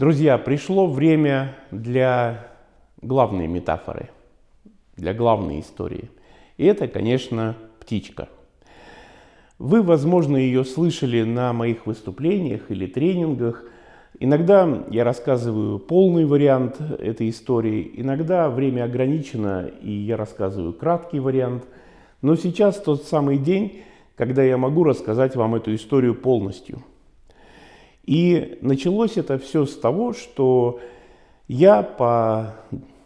Друзья, пришло время для главной метафоры, для главной истории. И это, конечно, птичка. Вы, возможно, ее слышали на моих выступлениях или тренингах. Иногда я рассказываю полный вариант этой истории, иногда время ограничено, и я рассказываю краткий вариант. Но сейчас тот самый день, когда я могу рассказать вам эту историю полностью – и началось это все с того, что я по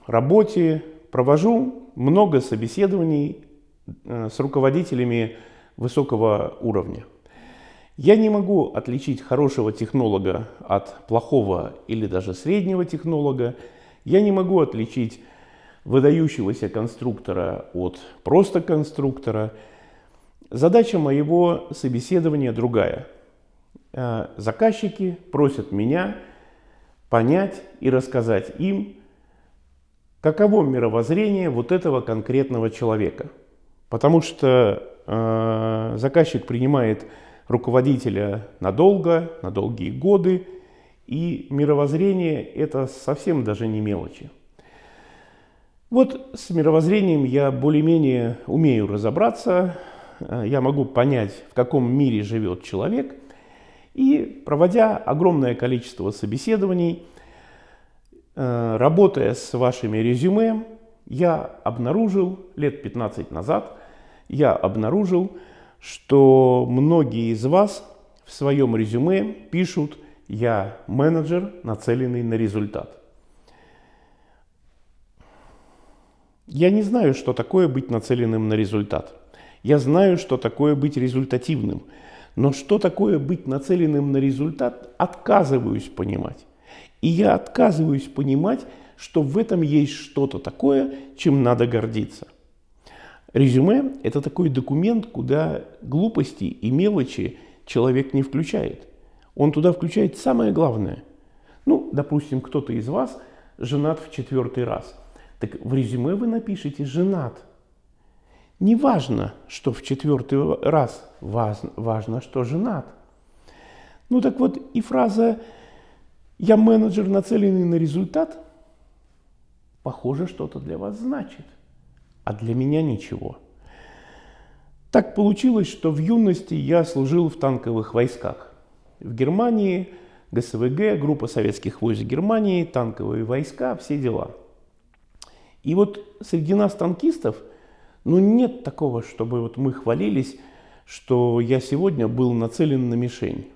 работе провожу много собеседований э, с руководителями высокого уровня. Я не могу отличить хорошего технолога от плохого или даже среднего технолога. Я не могу отличить выдающегося конструктора от просто конструктора. Задача моего собеседования другая – заказчики просят меня понять и рассказать им, каково мировоззрение вот этого конкретного человека. Потому что э, заказчик принимает руководителя надолго, на долгие годы, и мировоззрение это совсем даже не мелочи. Вот с мировоззрением я более-менее умею разобраться, э, я могу понять, в каком мире живет человек – и проводя огромное количество собеседований, э, работая с вашими резюме, я обнаружил лет 15 назад, я обнаружил, что многие из вас в своем резюме пишут «Я менеджер, нацеленный на результат». Я не знаю, что такое быть нацеленным на результат. Я знаю, что такое быть результативным – но что такое быть нацеленным на результат, отказываюсь понимать. И я отказываюсь понимать, что в этом есть что-то такое, чем надо гордиться. Резюме – это такой документ, куда глупости и мелочи человек не включает. Он туда включает самое главное. Ну, допустим, кто-то из вас женат в четвертый раз. Так в резюме вы напишите «женат». Не важно, что в четвертый раз, важно, что женат. Ну так вот и фраза «я менеджер, нацеленный на результат» похоже что-то для вас значит, а для меня ничего. Так получилось, что в юности я служил в танковых войсках. В Германии ГСВГ, группа советских войск Германии, танковые войска, все дела. И вот среди нас танкистов – ну нет такого, чтобы вот мы хвалились, что я сегодня был нацелен на мишень.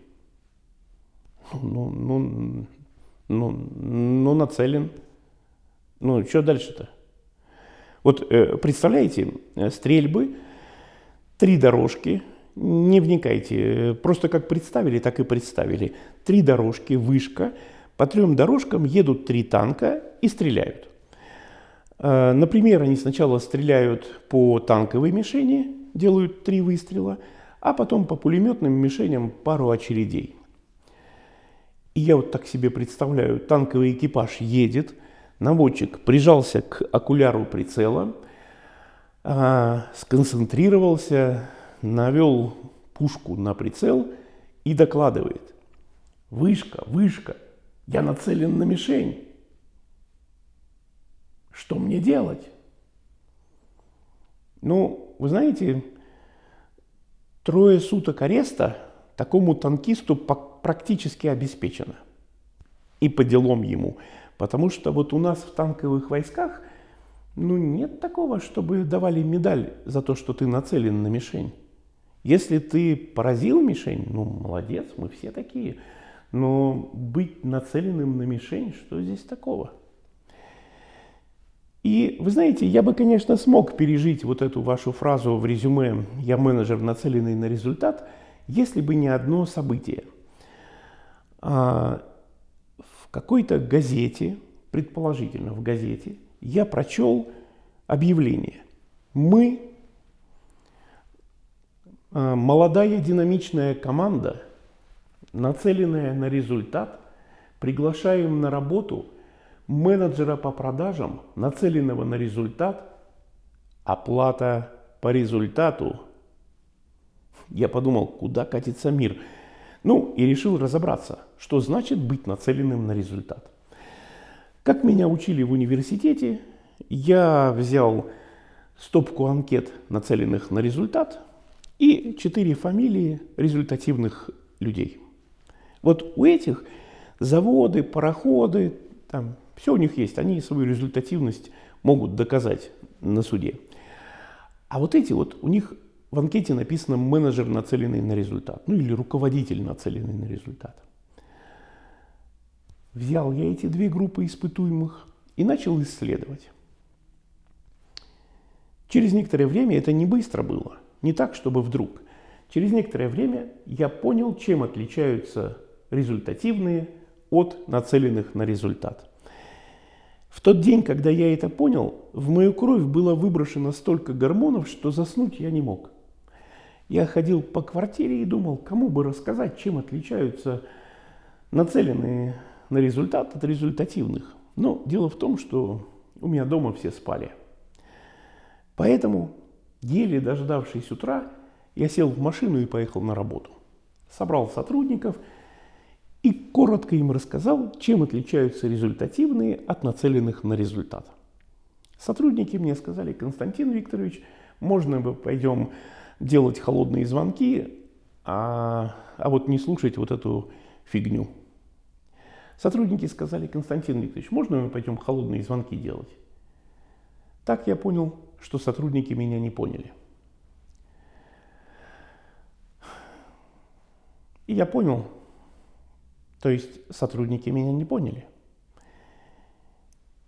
Ну, ну, ну, ну нацелен. Ну, что дальше-то? Вот э, представляете, э, стрельбы, три дорожки, не вникайте, просто как представили, так и представили. Три дорожки, вышка, по трем дорожкам едут три танка и стреляют. Э, например, они сначала стреляют по танковой мишени, делают три выстрела, а потом по пулеметным мишеням пару очередей. И я вот так себе представляю, танковый экипаж едет, наводчик прижался к окуляру прицела, а, сконцентрировался, навел пушку на прицел и докладывает. Вышка, вышка, я нацелен на мишень. Что мне делать? Ну, вы знаете, трое суток ареста такому танкисту практически обеспечено. И по делам ему. Потому что вот у нас в танковых войсках ну, нет такого, чтобы давали медаль за то, что ты нацелен на мишень. Если ты поразил мишень, ну, молодец, мы все такие. Но быть нацеленным на мишень, что здесь такого? И вы знаете, я бы, конечно, смог пережить вот эту вашу фразу в резюме «я менеджер, нацеленный на результат», если бы не одно событие. А, в какой-то газете, предположительно в газете, я прочел объявление. Мы, а, молодая динамичная команда, нацеленная на результат, приглашаем на работу – менеджера по продажам, нацеленного на результат, оплата по результату. Я подумал, куда катится мир. Ну и решил разобраться, что значит быть нацеленным на результат. Как меня учили в университете, я взял стопку анкет, нацеленных на результат, и четыре фамилии результативных людей. Вот у этих заводы, пароходы, там все у них есть, они свою результативность могут доказать на суде. А вот эти вот, у них в анкете написано менеджер, нацеленный на результат, ну или руководитель, нацеленный на результат. Взял я эти две группы испытуемых и начал исследовать. Через некоторое время, это не быстро было, не так, чтобы вдруг. Через некоторое время я понял, чем отличаются результативные от нацеленных на результат. В тот день, когда я это понял, в мою кровь было выброшено столько гормонов, что заснуть я не мог. Я ходил по квартире и думал, кому бы рассказать, чем отличаются нацеленные на результат от результативных. Но дело в том, что у меня дома все спали. Поэтому, еле дождавшись утра, я сел в машину и поехал на работу. Собрал сотрудников – и коротко им рассказал, чем отличаются результативные от нацеленных на результат. Сотрудники мне сказали, Константин Викторович, можно мы пойдем делать холодные звонки, а, а вот не слушать вот эту фигню. Сотрудники сказали, Константин Викторович, можно мы пойдем холодные звонки делать? Так я понял, что сотрудники меня не поняли. И я понял, то есть сотрудники меня не поняли.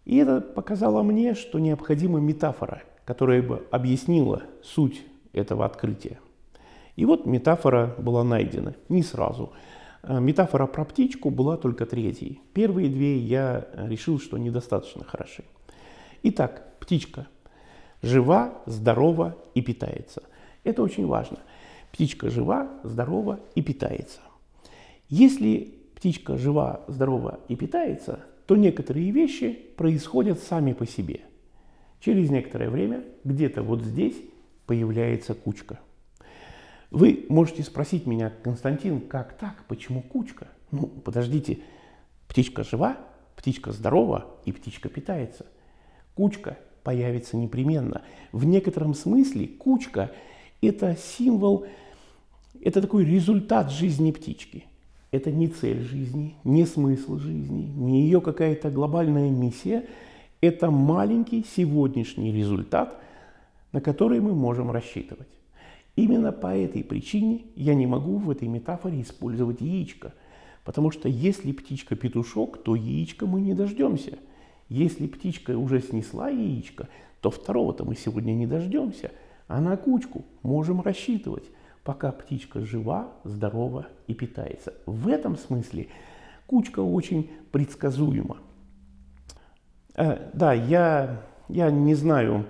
И это показало мне, что необходима метафора, которая бы объяснила суть этого открытия. И вот метафора была найдена, не сразу. А метафора про птичку была только третьей. Первые две я решил, что недостаточно хороши. Итак, птичка жива, здорова и питается. Это очень важно. Птичка жива, здорова и питается. Если птичка жива, здорова и питается, то некоторые вещи происходят сами по себе. Через некоторое время где-то вот здесь появляется кучка. Вы можете спросить меня, Константин, как так, почему кучка? Ну, подождите, птичка жива, птичка здорова и птичка питается. Кучка появится непременно. В некотором смысле кучка – это символ, это такой результат жизни птички. Это не цель жизни, не смысл жизни, не ее какая-то глобальная миссия. Это маленький сегодняшний результат, на который мы можем рассчитывать. Именно по этой причине я не могу в этой метафоре использовать яичко. Потому что если птичка петушок, то яичко мы не дождемся. Если птичка уже снесла яичко, то второго-то мы сегодня не дождемся. А на кучку можем рассчитывать пока птичка жива, здорова и питается. В этом смысле кучка очень предсказуема. Э, да, я, я не знаю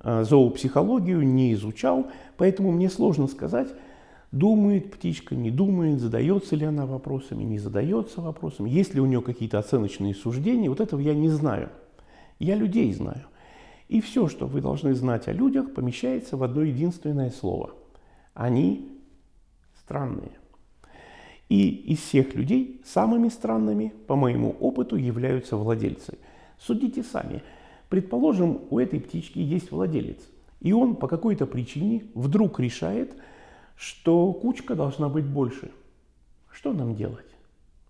э, зоопсихологию, не изучал, поэтому мне сложно сказать, думает птичка, не думает, задается ли она вопросами, не задается вопросами, есть ли у нее какие-то оценочные суждения, вот этого я не знаю. Я людей знаю. И все, что вы должны знать о людях, помещается в одно единственное слово – они странные. И из всех людей самыми странными, по моему опыту, являются владельцы. Судите сами. Предположим, у этой птички есть владелец, и он по какой-то причине вдруг решает, что кучка должна быть больше. Что нам делать?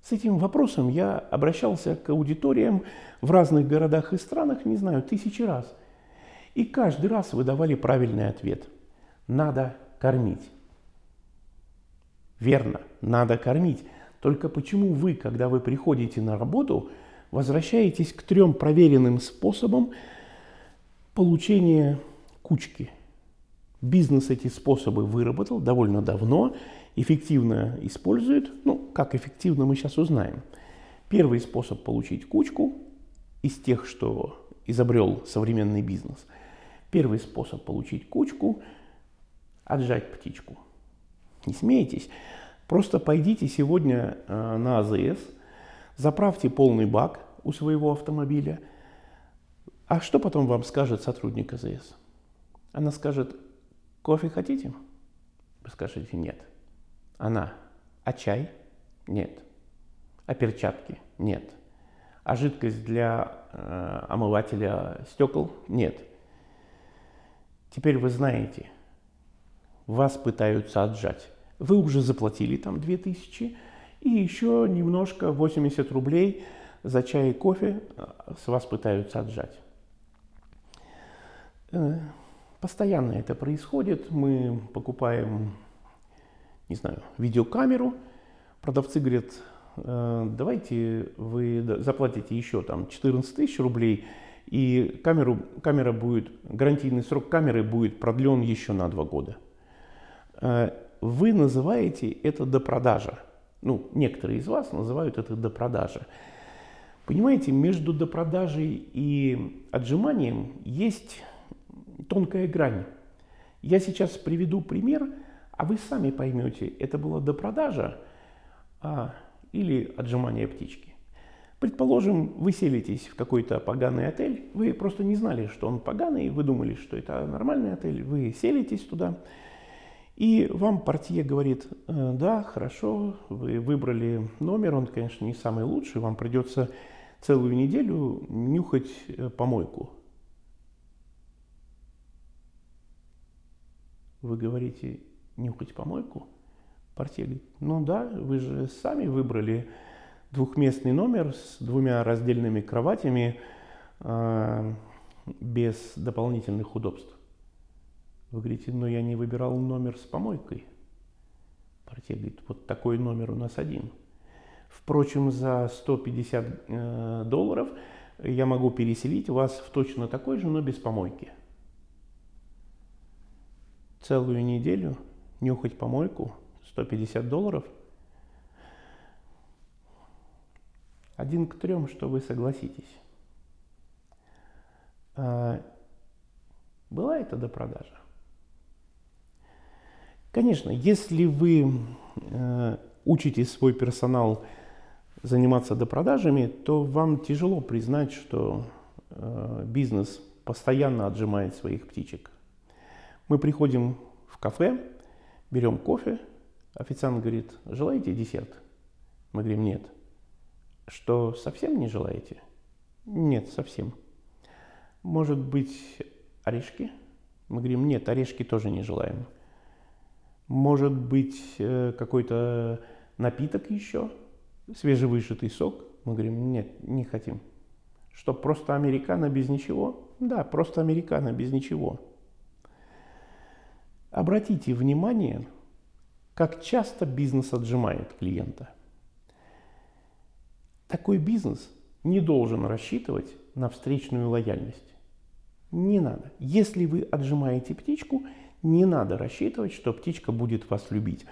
С этим вопросом я обращался к аудиториям в разных городах и странах, не знаю, тысячи раз. И каждый раз выдавали правильный ответ. Надо кормить. Верно, надо кормить. Только почему вы, когда вы приходите на работу, возвращаетесь к трем проверенным способам получения кучки? Бизнес эти способы выработал довольно давно, эффективно использует. Ну, как эффективно мы сейчас узнаем. Первый способ получить кучку из тех, что изобрел современный бизнес. Первый способ получить кучку – отжать птичку. Не смейтесь. Просто пойдите сегодня э, на АЗС, заправьте полный бак у своего автомобиля. А что потом вам скажет сотрудник АЗС? Она скажет, кофе хотите? Вы скажете нет. Она, А чай? Нет. А перчатки? Нет. А жидкость для э, омывателя стекол? Нет. Теперь вы знаете, вас пытаются отжать. Вы уже заплатили там 2000 и еще немножко, 80 рублей за чай и кофе э, с вас пытаются отжать. Э, постоянно это происходит. Мы покупаем, не знаю, видеокамеру. Продавцы говорят, «Э, давайте вы заплатите еще там 14 тысяч рублей, и камеру, камера будет, гарантийный срок камеры будет продлен еще на два года. Э, вы называете это допродажа. Ну, некоторые из вас называют это допродажа. Понимаете, между допродажей и отжиманием есть тонкая грань. Я сейчас приведу пример, а вы сами поймете, это была допродажа а, или отжимание птички. Предположим, вы селитесь в какой-то поганый отель, вы просто не знали, что он поганый, вы думали, что это нормальный отель, вы селитесь туда, и вам портье говорит, «Э, да, хорошо, вы выбрали номер, он, конечно, не самый лучший, вам придется целую неделю нюхать э, помойку. Вы говорите, нюхать помойку? Портье говорит, ну да, вы же сами выбрали двухместный номер с двумя раздельными кроватями э, без дополнительных удобств. Вы говорите, но я не выбирал номер с помойкой. Портье говорит, вот такой номер у нас один. Впрочем, за 150 э, долларов я могу переселить вас в точно такой же, но без помойки целую неделю нюхать помойку 150 долларов. Один к трем, что вы согласитесь. А, была это до продажи? Конечно, если вы э, учите свой персонал заниматься допродажами, то вам тяжело признать, что э, бизнес постоянно отжимает своих птичек. Мы приходим в кафе, берем кофе, официант говорит, желаете десерт? Мы говорим, нет. Что, совсем не желаете? Нет, совсем. Может быть, орешки? Мы говорим, нет, орешки тоже не желаем. Может быть, э, какой-то напиток еще? Свежевыжатый сок? Мы говорим, нет, не хотим. Что, просто американо без ничего? Да, просто американо без ничего. Обратите внимание, как часто бизнес отжимает клиента. Такой бизнес не должен рассчитывать на встречную лояльность. Не надо. Если вы отжимаете птичку, не надо рассчитывать, что птичка будет вас любить.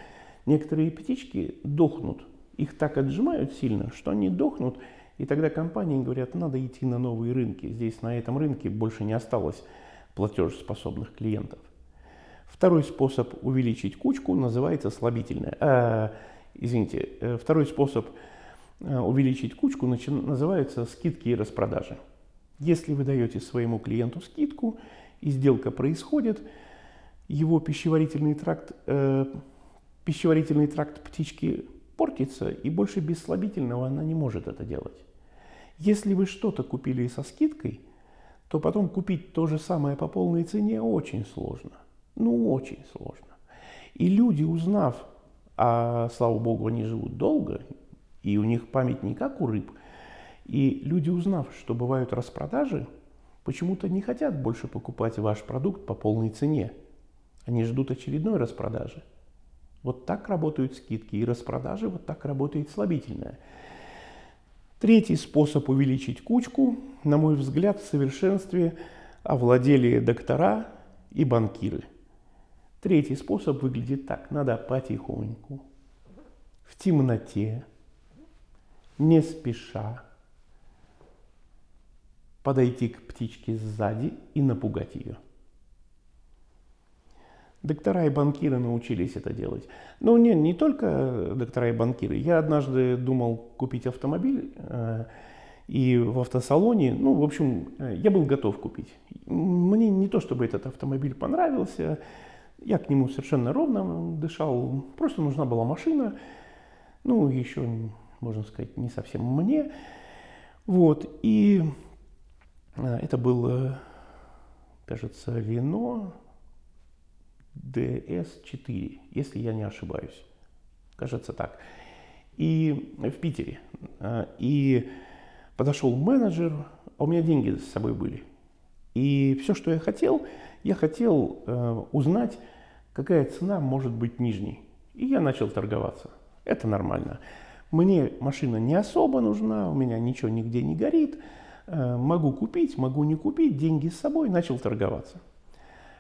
Некоторые птички дохнут. Их так отжимают сильно, что они дохнут, и тогда компании говорят, надо идти на новые рынки. Здесь на этом рынке больше не осталось платежеспособных клиентов. Второй способ увеличить кучку называется слабительное. Э, извините, э, второй способ э, увеличить кучку называется скидки и распродажи. Если вы даете своему клиенту скидку и сделка происходит, его пищеварительный тракт, э, пищеварительный тракт птички портится, и больше без слабительного она не может это делать. Если вы что-то купили со скидкой, то потом купить то же самое по полной цене очень сложно. Ну, очень сложно. И люди, узнав, а слава богу, они живут долго, и у них память не как у рыб, и люди, узнав, что бывают распродажи, почему-то не хотят больше покупать ваш продукт по полной цене. Они ждут очередной распродажи. Вот так работают скидки и распродажи, вот так работает слабительное. Третий способ увеличить кучку, на мой взгляд, в совершенстве овладели доктора и банкиры – Третий способ выглядит так. Надо потихоньку, в темноте, не спеша, подойти к птичке сзади и напугать ее. Доктора и банкиры научились это делать. Но не, не только доктора и банкиры. Я однажды думал купить автомобиль, э, и в автосалоне, ну, в общем, э, я был готов купить. Мне не то, чтобы этот автомобиль понравился, я к нему совершенно ровно дышал, просто нужна была машина. ну, еще, можно сказать, не совсем мне. Вот, и а, это было, кажется, Рено DS4, если я не ошибаюсь. Кажется так. И в Питере. А, и подошел менеджер, а у меня деньги с собой были. И все, что я хотел, я хотел э, узнать, какая цена может быть нижней. И я начал торговаться. Это нормально. Мне машина не особо нужна, у меня ничего нигде не горит. Э, могу купить, могу не купить, деньги с собой, начал торговаться.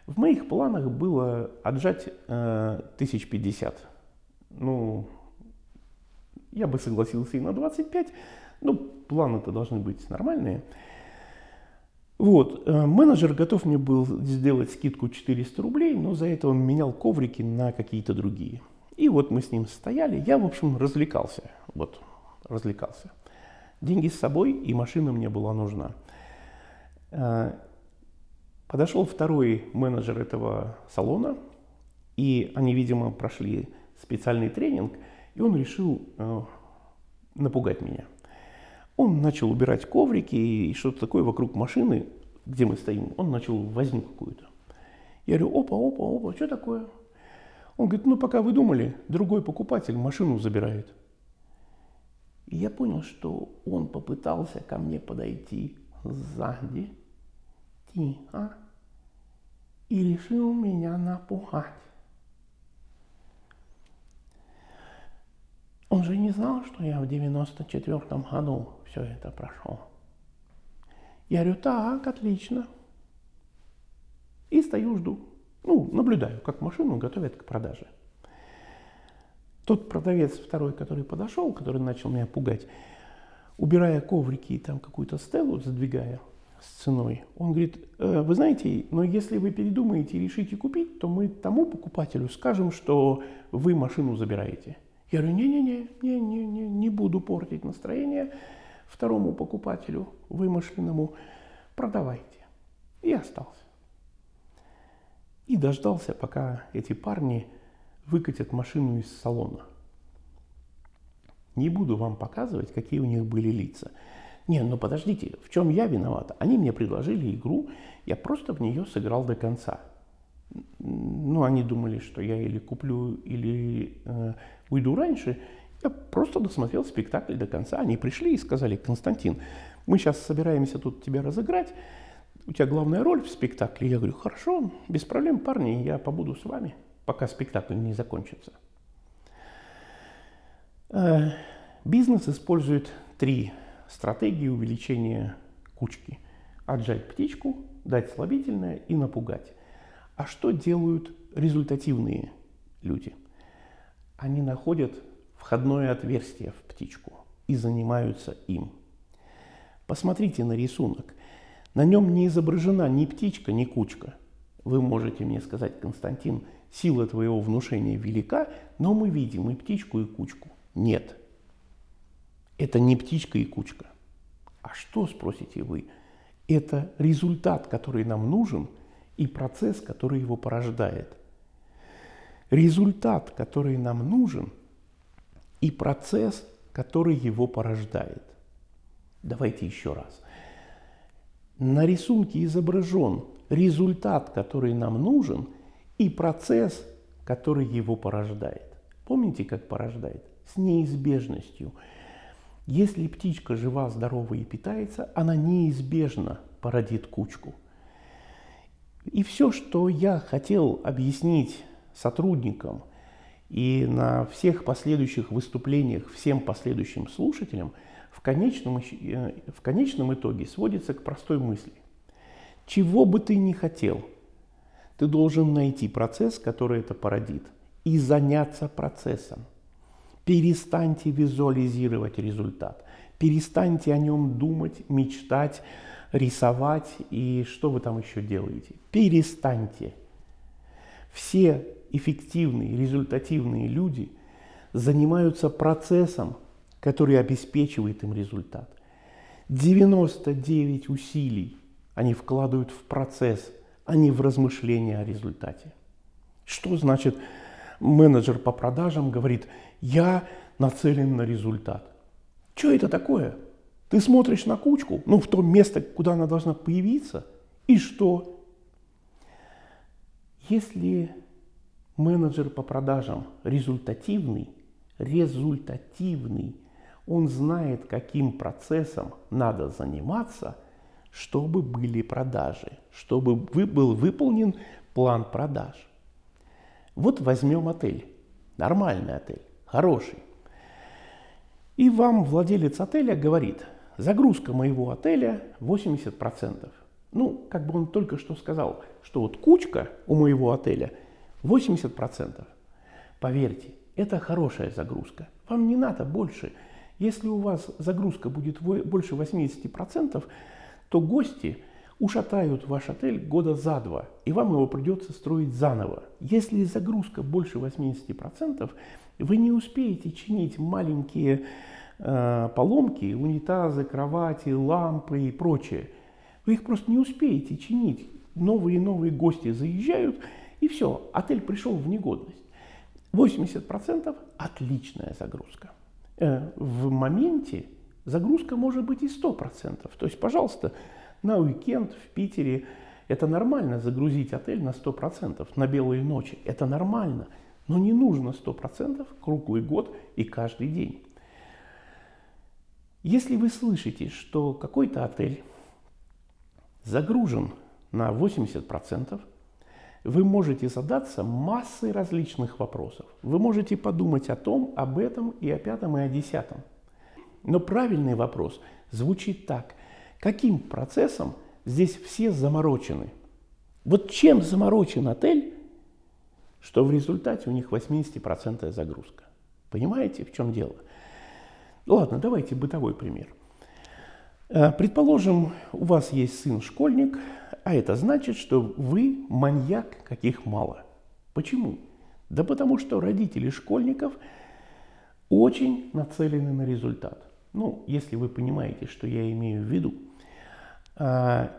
В моих планах было отжать э, 1050. Ну, я бы согласился и на 25, но планы-то должны быть нормальные. Вот, э, менеджер готов мне был сделать скидку 400 рублей, но за это он менял коврики на какие-то другие. И вот мы с ним стояли, я, в общем, развлекался, вот, развлекался. Деньги с собой, и машина мне была нужна. Подошел второй менеджер этого салона, и они, видимо, прошли специальный тренинг, и он решил э, напугать меня – он начал убирать коврики и что-то такое вокруг машины, где мы стоим. Он начал возню какую-то. Я говорю, опа, опа, опа, что такое? Он говорит, ну пока вы думали, другой покупатель машину забирает. И я понял, что он попытался ко мне подойти сзади, тихо, и решил меня напугать. Он же не знал, что я в 94 году все это прошел. Я говорю, так, отлично. И стою, жду. Ну, наблюдаю, как машину готовят к продаже. Тот продавец второй, который подошел, который начал меня пугать, убирая коврики и там какую-то стелу задвигая с ценой, он говорит, э, вы знаете, но если вы передумаете и решите купить, то мы тому покупателю скажем, что вы машину забираете. Я говорю, не-не-не, не-не-не, не буду портить настроение второму покупателю, вымышленному, продавайте. И остался. И дождался, пока эти парни выкатят машину из салона. Не буду вам показывать, какие у них были лица. Не, ну подождите, в чем я виноват? Они мне предложили игру, я просто в нее сыграл до конца. Ну, они думали, что я или куплю, или э, уйду раньше. Я просто досмотрел спектакль до конца. Они пришли и сказали, Константин, мы сейчас собираемся тут тебя разыграть, у тебя главная роль в спектакле. Я говорю, хорошо, без проблем, парни, я побуду с вами, пока спектакль не закончится. Э, бизнес использует три стратегии увеличения кучки. Отжать птичку, дать слабительное и напугать. А что делают результативные люди? Они находят входное отверстие в птичку и занимаются им. Посмотрите на рисунок. На нем не изображена ни птичка, ни кучка. Вы можете мне сказать, Константин, сила твоего внушения велика, но мы видим и птичку, и кучку. Нет. Это не птичка и кучка. А что, спросите вы? Это результат, который нам нужен, и процесс, который его порождает. Результат, который нам нужен – и процесс, который его порождает. Давайте еще раз. На рисунке изображен результат, который нам нужен, и процесс, который его порождает. Помните, как порождает? С неизбежностью. Если птичка жива, здорова и питается, она неизбежно породит кучку. И все, что я хотел объяснить сотрудникам – и на всех последующих выступлениях всем последующим слушателям в конечном, э, в конечном итоге сводится к простой мысли. Чего бы ты ни хотел, ты должен найти процесс, который это породит, и заняться процессом. Перестаньте визуализировать результат. Перестаньте о нем думать, мечтать, рисовать и что вы там еще делаете. Перестаньте. Все эффективные, результативные люди занимаются процессом, который обеспечивает им результат. 99 усилий они вкладывают в процесс, а не в размышления о результате. Что значит менеджер по продажам говорит, я нацелен на результат. Что это такое? Ты смотришь на кучку, ну, в то место, куда она должна появиться, и что? Если менеджер по продажам результативный, результативный, он знает, каким процессом надо заниматься, чтобы были продажи, чтобы был выполнен план продаж. Вот возьмем отель, нормальный отель, хороший. И вам владелец отеля говорит, загрузка моего отеля 80%. Ну, как бы он только что сказал, что вот кучка у моего отеля 80%. Поверьте, это хорошая загрузка. Вам не надо больше. Если у вас загрузка будет больше 80%, то гости ушатают ваш отель года за два, и вам его придется строить заново. Если загрузка больше 80%, вы не успеете чинить маленькие э, поломки, унитазы, кровати, лампы и прочее. Вы их просто не успеете чинить. Новые и новые гости заезжают, и все, отель пришел в негодность. 80% – отличная загрузка. Э, в моменте загрузка может быть и 100%. То есть, пожалуйста, на уикенд в Питере это нормально загрузить отель на 100% на белые ночи. Это нормально. Но не нужно 100% круглый год и каждый день. Если вы слышите, что какой-то отель загружен на 80%, вы можете задаться массой различных вопросов. Вы можете подумать о том, об этом и о пятом и о десятом. Но правильный вопрос звучит так. Каким процессом здесь все заморочены? Вот чем заморочен отель, что в результате у них 80% загрузка? Понимаете, в чем дело? Ладно, давайте бытовой пример. Э, предположим, у вас есть сын-школьник, а это значит, что вы маньяк, каких мало. Почему? Да потому что родители школьников очень нацелены на результат. Ну, если вы понимаете, что я имею в виду. А,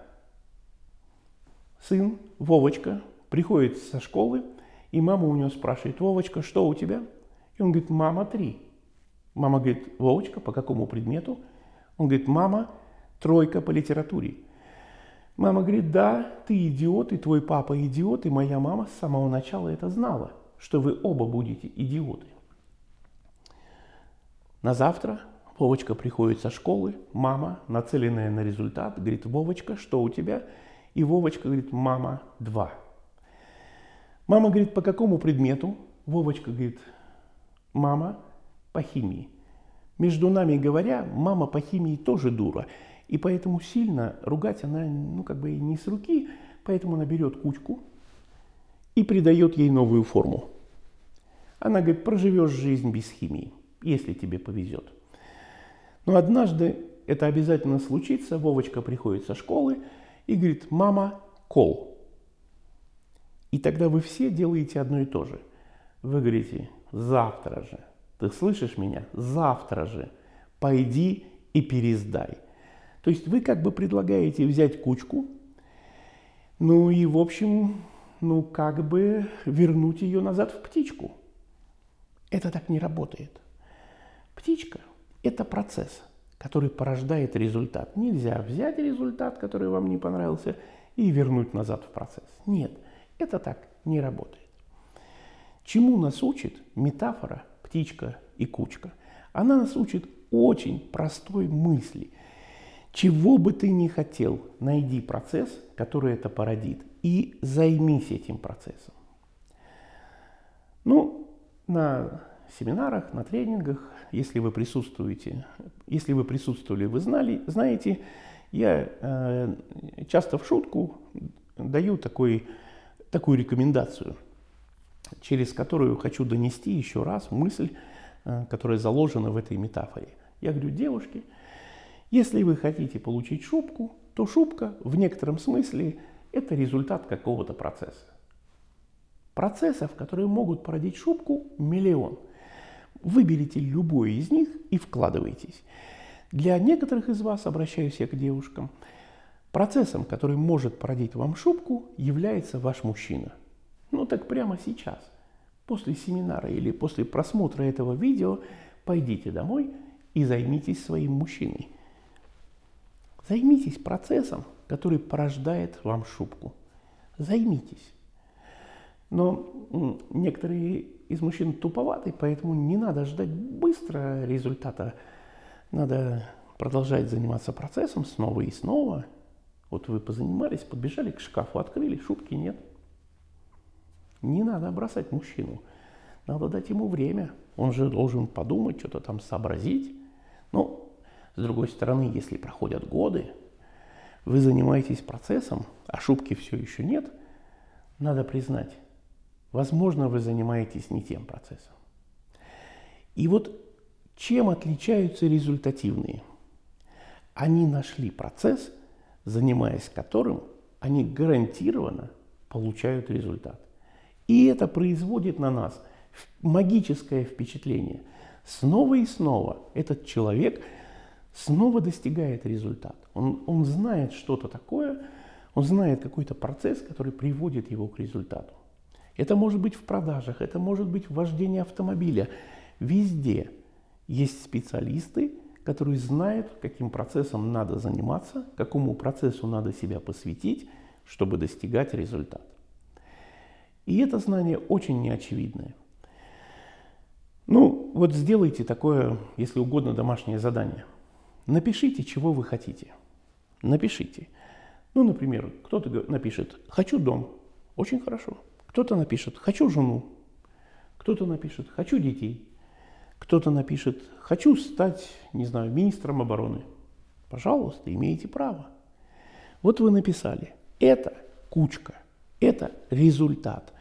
сын, Вовочка, приходит со школы, и мама у него спрашивает, Вовочка, что у тебя? И он говорит, мама, три. Мама говорит, Вовочка, по какому предмету? Он говорит, мама, тройка по литературе. Мама говорит, да, ты идиот, и твой папа идиот, и моя мама с самого начала это знала, что вы оба будете идиоты. На завтра Вовочка приходит со школы, мама, нацеленная на результат, говорит, Вовочка, что у тебя? И Вовочка говорит, мама, два. Мама говорит, по какому предмету? Вовочка говорит, мама, по химии. Между нами говоря, мама по химии тоже дура. И поэтому сильно ругать она, ну, как бы не с руки, поэтому она берет кучку и придает ей новую форму. Она говорит, проживешь жизнь без химии, если тебе повезет. Но однажды это обязательно случится, Вовочка приходит со школы и говорит, мама, кол. И тогда вы все делаете одно и то же. Вы говорите, завтра же, ты слышишь меня? Завтра же пойди и пересдай. То есть вы как бы предлагаете взять кучку, ну и в общем, ну как бы вернуть ее назад в птичку. Это так не работает. Птичка – это процесс, который порождает результат. Нельзя взять результат, который вам не понравился, и вернуть назад в процесс. Нет, это так не работает. Чему нас учит метафора птичка и кучка? Она нас учит очень простой мысли – чего бы ты ни хотел, найди процесс, который это породит, и займись этим процессом. Ну, на семинарах, на тренингах, если вы присутствуете, если вы присутствовали, вы знали, знаете, я э, часто в шутку даю такой, такую рекомендацию, через которую хочу донести еще раз мысль, э, которая заложена в этой метафоре. Я говорю, девушки – если вы хотите получить шубку, то шубка в некотором смысле это результат какого-то процесса. Процессов, которые могут породить шубку, миллион. Выберите любой из них и вкладывайтесь. Для некоторых из вас, обращаюсь я к девушкам, процессом, который может породить вам шубку, является ваш мужчина. Ну так прямо сейчас. после семинара или после просмотра этого видео пойдите домой и займитесь своим мужчиной. Займитесь процессом, который порождает вам шубку. Займитесь. Но некоторые из мужчин туповаты, поэтому не надо ждать быстро результата. Надо продолжать заниматься процессом снова и снова. Вот вы позанимались, подбежали к шкафу, открыли, шубки нет. Не надо бросать мужчину. Надо дать ему время. Он же должен подумать, что-то там сообразить. Но, с другой стороны, если проходят годы, вы занимаетесь процессом, а шубки все еще нет, надо признать, возможно, вы занимаетесь не тем процессом. И вот чем отличаются результативные? Они нашли процесс, занимаясь которым они гарантированно получают результат. И это производит на нас магическое впечатление. Снова и снова этот человек снова достигает результат. Он, он знает что-то такое, он знает какой-то процесс, который приводит его к результату. Это может быть в продажах, это может быть в вождении автомобиля. Везде есть специалисты, которые знают, каким процессом надо заниматься, какому процессу надо себя посвятить, чтобы достигать результата. И это знание очень неочевидное. Ну, вот сделайте такое, если угодно, домашнее задание. Напишите, чего вы хотите. Напишите. Ну, например, кто-то напишет «хочу дом». Очень хорошо. Кто-то напишет «хочу жену». Кто-то напишет «хочу детей». Кто-то напишет «хочу стать, не знаю, министром обороны». Пожалуйста, имеете право. Вот вы написали. Это кучка. Это результат.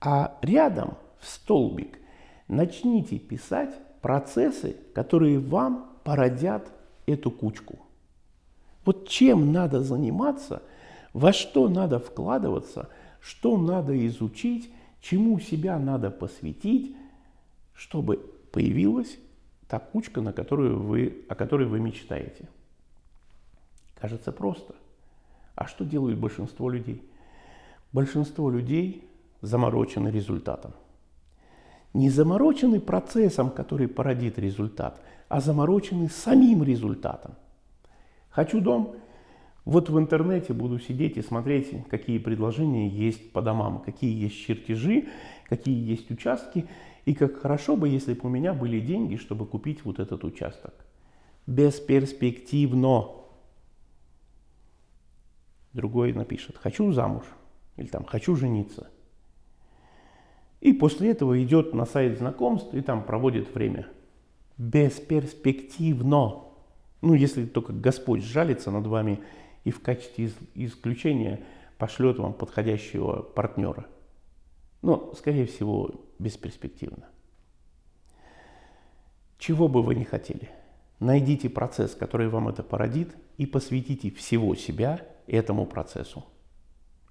А рядом в столбик начните писать процессы, которые вам породят эту кучку. Вот чем надо заниматься, во что надо вкладываться, что надо изучить, чему себя надо посвятить, чтобы появилась та кучка, на которую вы, о которой вы мечтаете. Кажется просто. А что делают большинство людей? Большинство людей заморочены результатом. Не заморочены процессом, который породит результат, а заморочены самим результатом. Хочу дом, вот в интернете буду сидеть и смотреть, какие предложения есть по домам, какие есть чертежи, какие есть участки, и как хорошо бы, если бы у меня были деньги, чтобы купить вот этот участок. Бесперспективно. Другой напишет, хочу замуж, или там, хочу жениться. И после этого идет на сайт знакомств и там проводит время. Бесперспективно. Ну, если только Господь жалится над вами и в качестве исключения пошлет вам подходящего партнера. Но, скорее всего, бесперспективно. Чего бы вы ни хотели, найдите процесс, который вам это породит, и посвятите всего себя этому процессу.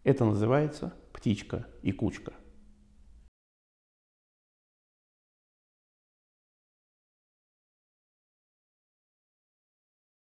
Это называется птичка и кучка.